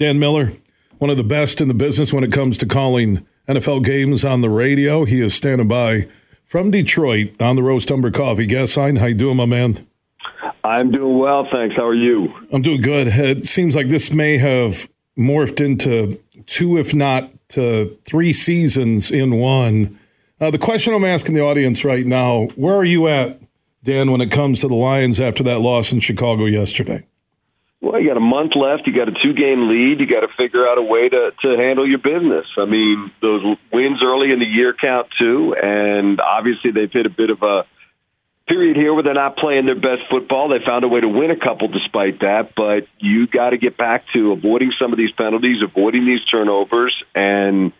Dan Miller, one of the best in the business when it comes to calling NFL games on the radio. He is standing by from Detroit on the Roast Umber Coffee guest line. How you doing, my man? I'm doing well, thanks. How are you? I'm doing good. It seems like this may have morphed into two, if not to three seasons in one. Uh, the question I'm asking the audience right now: Where are you at, Dan, when it comes to the Lions after that loss in Chicago yesterday? Well, you got a month left. You got a two game lead. You got to figure out a way to, to handle your business. I mean, those wins early in the year count too. And obviously, they've hit a bit of a period here where they're not playing their best football. They found a way to win a couple despite that. But you got to get back to avoiding some of these penalties, avoiding these turnovers, and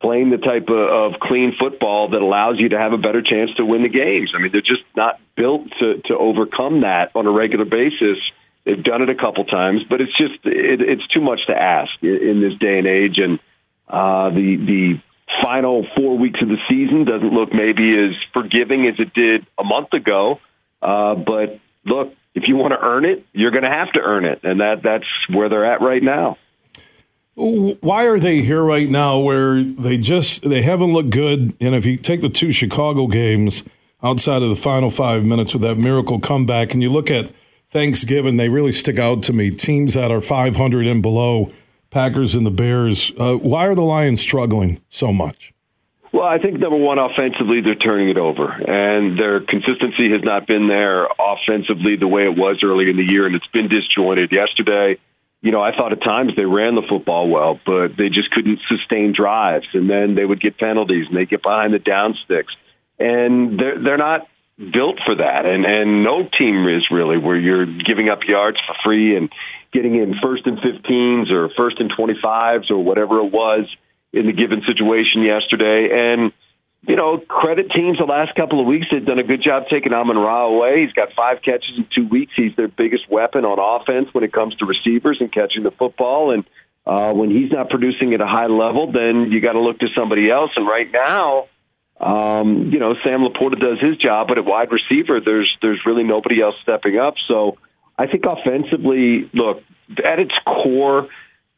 playing the type of, of clean football that allows you to have a better chance to win the games. I mean, they're just not built to, to overcome that on a regular basis They've done it a couple times, but it's just it, it's too much to ask in this day and age. And uh, the the final four weeks of the season doesn't look maybe as forgiving as it did a month ago. Uh, but look, if you want to earn it, you're going to have to earn it, and that that's where they're at right now. Why are they here right now where they just they haven't looked good? And if you take the two Chicago games outside of the final five minutes with that miracle comeback, and you look at Thanksgiving, they really stick out to me. Teams that are 500 and below, Packers and the Bears. Uh, why are the Lions struggling so much? Well, I think number one, offensively, they're turning it over, and their consistency has not been there offensively the way it was early in the year, and it's been disjointed. Yesterday, you know, I thought at times they ran the football well, but they just couldn't sustain drives, and then they would get penalties and they get behind the down sticks, and they're they're not built for that, and and no team is really where you're giving up yards for free and getting in first and 15s or first and 25s or whatever it was in the given situation yesterday. And you know, credit teams the last couple of weeks. They've done a good job taking Amon Ra away. He's got five catches in two weeks. He's their biggest weapon on offense when it comes to receivers and catching the football. And uh, when he's not producing at a high level, then you got to look to somebody else. And right now, um, you know, Sam LaPorta does his job, but at wide receiver, there's there's really nobody else stepping up. So I think offensively, look at its core,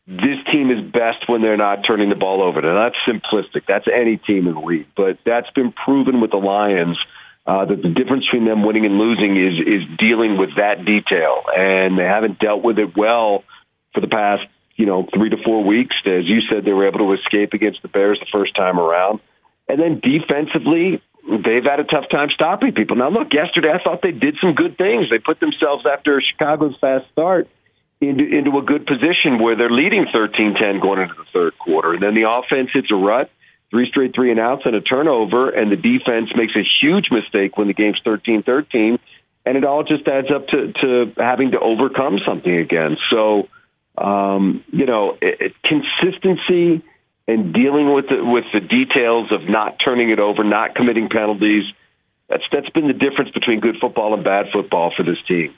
this team is best when they're not turning the ball over. Now that's simplistic. That's any team in the league, but that's been proven with the Lions. Uh, that the difference between them winning and losing is is dealing with that detail, and they haven't dealt with it well for the past you know three to four weeks. As you said, they were able to escape against the Bears the first time around. And then defensively, they've had a tough time stopping people. Now, look, yesterday I thought they did some good things. They put themselves after Chicago's fast start into into a good position where they're leading 13-10 going into the third quarter. And then the offense hits a rut, three straight three and outs and a turnover, and the defense makes a huge mistake when the game's 13-13, and it all just adds up to to having to overcome something again. So, um, you know, it, it, consistency and dealing with the, with the details of not turning it over, not committing penalties. That's that's been the difference between good football and bad football for this team.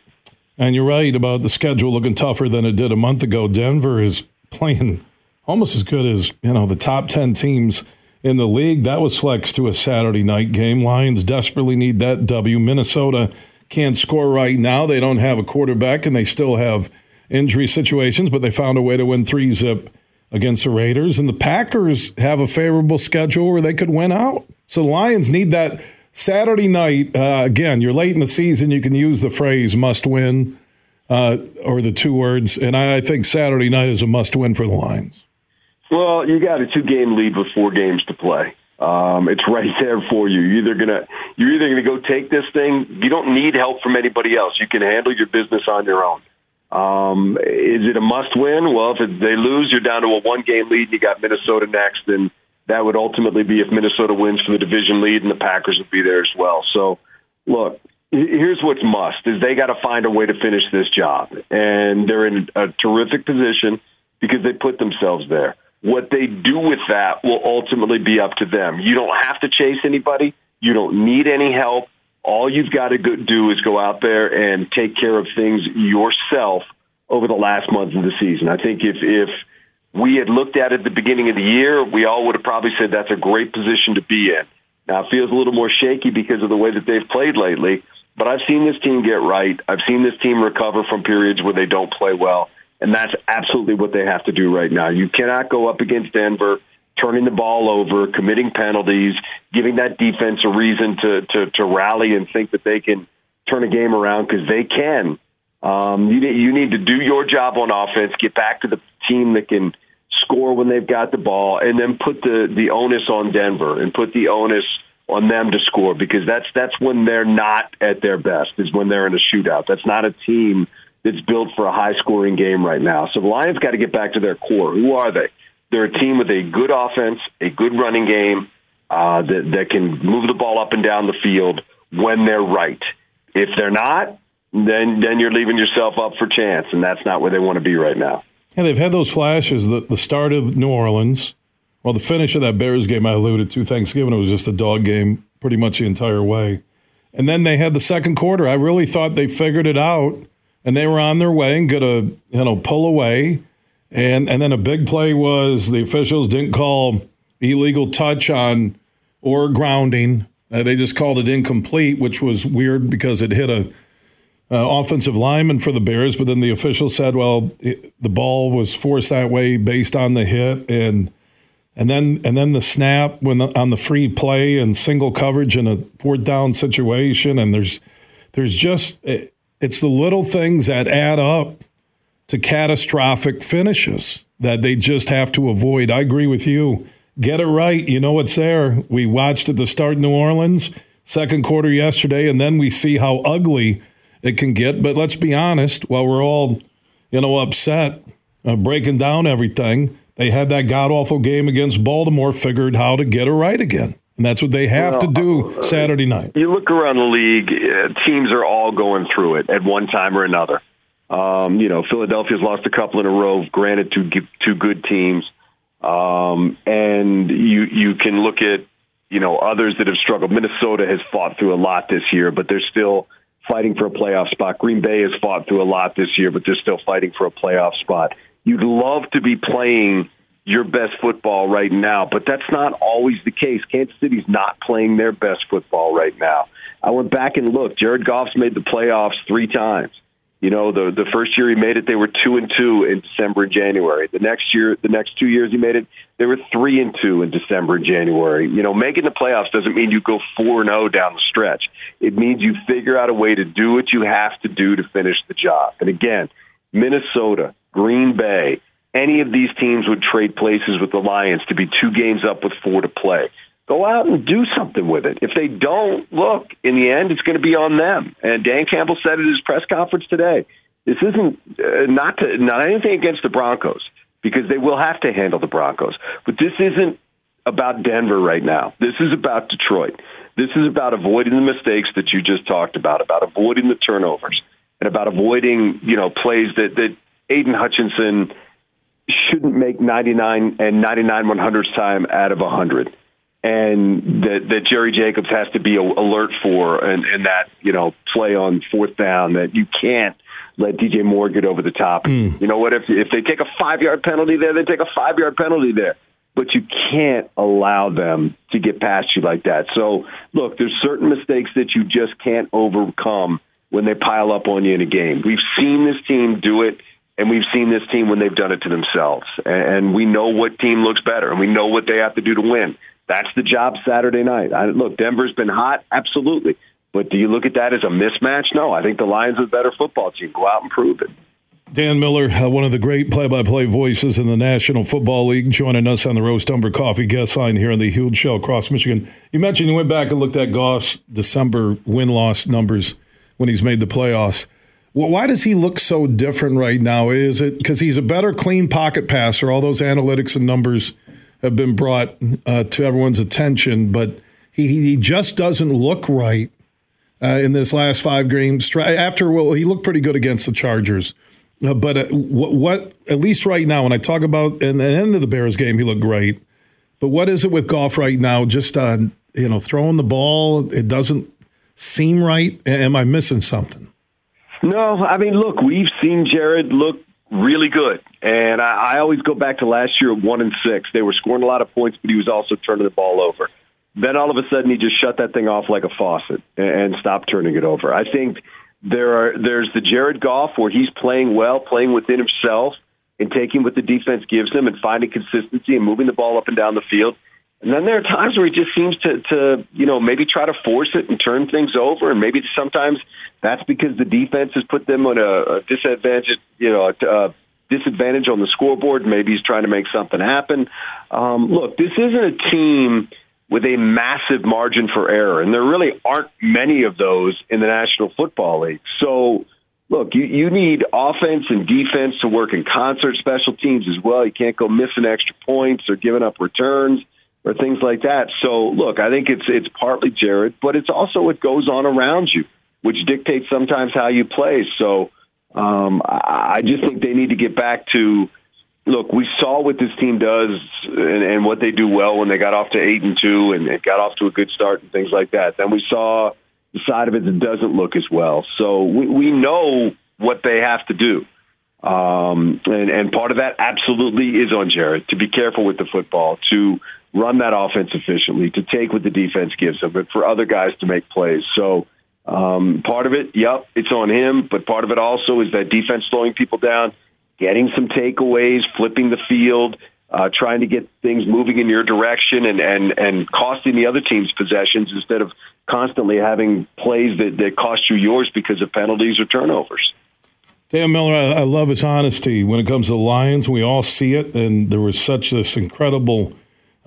And you're right about the schedule looking tougher than it did a month ago. Denver is playing almost as good as you know the top ten teams in the league. That was flexed to a Saturday night game. Lions desperately need that W. Minnesota can't score right now. They don't have a quarterback, and they still have injury situations, but they found a way to win three zip against the Raiders, and the Packers have a favorable schedule where they could win out. So the Lions need that Saturday night. Uh, again, you're late in the season. You can use the phrase "must win" uh, or the two words, and I, I think Saturday night is a must win for the Lions. Well, you got a two game lead with four games to play. Um, it's right there for you. You're either gonna you're either gonna go take this thing. You don't need help from anybody else. You can handle your business on your own. Um, is it a must win? Well, if it, they lose, you're down to a one game lead and you got Minnesota next. And that would ultimately be if Minnesota wins for the division lead and the Packers would be there as well. So, look, here's what's must is they got to find a way to finish this job. And they're in a terrific position because they put themselves there. What they do with that will ultimately be up to them. You don't have to chase anybody. You don't need any help all you've got to do is go out there and take care of things yourself over the last month of the season. I think if if we had looked at it at the beginning of the year, we all would have probably said that's a great position to be in. Now it feels a little more shaky because of the way that they've played lately, but I've seen this team get right. I've seen this team recover from periods where they don't play well. And that's absolutely what they have to do right now. You cannot go up against Denver turning the ball over, committing penalties, giving that defense a reason to to, to rally and think that they can turn a game around because they can. Um, you you need to do your job on offense, get back to the team that can score when they've got the ball, and then put the the onus on Denver and put the onus on them to score because that's that's when they're not at their best is when they're in a shootout. That's not a team that's built for a high scoring game right now. So the Lions got to get back to their core. Who are they? They're a team with a good offense, a good running game uh, that that can move the ball up and down the field when they're right. If they're not, then then you're leaving yourself up for chance, and that's not where they want to be right now. Yeah, they've had those flashes. The the start of New Orleans, well, the finish of that Bears game I alluded to. Thanksgiving it was just a dog game pretty much the entire way, and then they had the second quarter. I really thought they figured it out, and they were on their way and gonna you know pull away, and and then a big play was the officials didn't call illegal touch on or grounding. Uh, they just called it incomplete, which was weird because it hit a uh, offensive lineman for the Bears, but then the official said, well, it, the ball was forced that way based on the hit and and then and then the snap when the, on the free play and single coverage in a fourth down situation and there's there's just it's the little things that add up to catastrophic finishes that they just have to avoid. I agree with you. Get it right. You know it's there. We watched at the start in New Orleans, second quarter yesterday, and then we see how ugly it can get. But let's be honest, while we're all, you know, upset, uh, breaking down everything, they had that god awful game against Baltimore, figured how to get it right again. And that's what they have well, to do uh, Saturday night. You look around the league, uh, teams are all going through it at one time or another. Um, you know, Philadelphia's lost a couple in a row, granted to two good teams. Um, and you you can look at you know others that have struggled. Minnesota has fought through a lot this year, but they're still fighting for a playoff spot. Green Bay has fought through a lot this year, but they're still fighting for a playoff spot. You'd love to be playing your best football right now, but that's not always the case. Kansas City's not playing their best football right now. I went back and looked. Jared Goff's made the playoffs three times. You know, the the first year he made it, they were two and two in December and January. The next year, the next two years he made it, they were three and two in December and January. You know, making the playoffs doesn't mean you go four and zero oh down the stretch. It means you figure out a way to do what you have to do to finish the job. And again, Minnesota, Green Bay, any of these teams would trade places with the Lions to be two games up with four to play go out and do something with it. If they don't, look, in the end, it's going to be on them. And Dan Campbell said at his press conference today, this isn't uh, not to, not anything against the Broncos because they will have to handle the Broncos, but this isn't about Denver right now. This is about Detroit. This is about avoiding the mistakes that you just talked about, about avoiding the turnovers, and about avoiding you know plays that that Aidan Hutchinson shouldn't make 99 and 99 100th time out of a 100 and that, that Jerry Jacobs has to be alert for, and, and that you know play on fourth down that you can't let DJ Moore get over the top. Mm. You know what? If if they take a five yard penalty there, they take a five yard penalty there. But you can't allow them to get past you like that. So look, there's certain mistakes that you just can't overcome when they pile up on you in a game. We've seen this team do it. And we've seen this team when they've done it to themselves. And we know what team looks better, and we know what they have to do to win. That's the job Saturday night. I, look, Denver's been hot, absolutely. But do you look at that as a mismatch? No, I think the Lions are a better football team. Go out and prove it. Dan Miller, uh, one of the great play-by-play voices in the National Football League, joining us on the Roast Umber Coffee guest line here on the Huge Show across Michigan. You mentioned you went back and looked at Goff's December win-loss numbers when he's made the playoffs. Well, why does he look so different right now? Is it because he's a better clean pocket passer? All those analytics and numbers – have been brought uh, to everyone's attention, but he, he just doesn't look right uh, in this last five games. After well, he looked pretty good against the Chargers, uh, but uh, what, what, at least right now, when I talk about in the end of the Bears game, he looked great. But what is it with Goff right now? Just uh, you know, throwing the ball, it doesn't seem right. Am I missing something? No, I mean, look, we've seen Jared look really good. And I, I always go back to last year at one and six. They were scoring a lot of points, but he was also turning the ball over. Then all of a sudden, he just shut that thing off like a faucet and, and stopped turning it over. I think There are there's the Jared Goff where he's playing well, playing within himself, and taking what the defense gives him and finding consistency and moving the ball up and down the field. And then there are times where he just seems to, to, you know, maybe try to force it and turn things over. And maybe sometimes that's because the defense has put them on a, a disadvantage, you know, a, disadvantage on the scoreboard. Maybe he's trying to make something happen. Um, look, this isn't a team with a massive margin for error, and there really aren't many of those in the National Football League. So, look, you, you need offense and defense to work in concert, special teams as well. You can't go missing extra points or giving up returns or things like that. So, look, I think it's it's partly Jared, but it's also what goes on around you, which dictates sometimes how you play. So, um, I just think they need to get back to. Look, we saw what this team does and, and what they do well when they got off to eight and two and it got off to a good start and things like that. Then we saw the side of it that doesn't look as well. So we, we know what they have to do. Um, and, and part of that absolutely is on Jared to be careful with the football, to run that offense efficiently, to take what the defense gives them, but for other guys to make plays. So um, part of it, yep, it's on him, but part of it also is that defense slowing people down, getting some takeaways, flipping the field, uh, trying to get things moving in your direction and, and, and costing the other team's possessions instead of constantly having plays that, that cost you yours because of penalties or turnovers. Dan Miller, I, I love his honesty when it comes to the Lions. We all see it, and there was such this incredible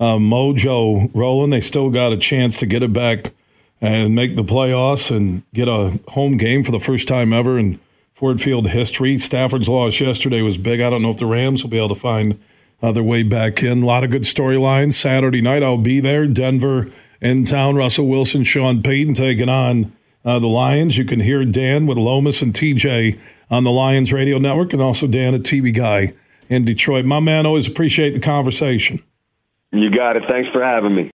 uh, mojo rolling. They still got a chance to get it back and make the playoffs and get a home game for the first time ever in Ford Field history. Stafford's loss yesterday was big. I don't know if the Rams will be able to find uh, their way back in. A lot of good storylines. Saturday night, I'll be there. Denver in town. Russell Wilson, Sean Payton taking on uh, the Lions. You can hear Dan with Lomas and TJ on the Lions Radio Network and also Dan, a TV guy in Detroit. My man, always appreciate the conversation. You got it. Thanks for having me.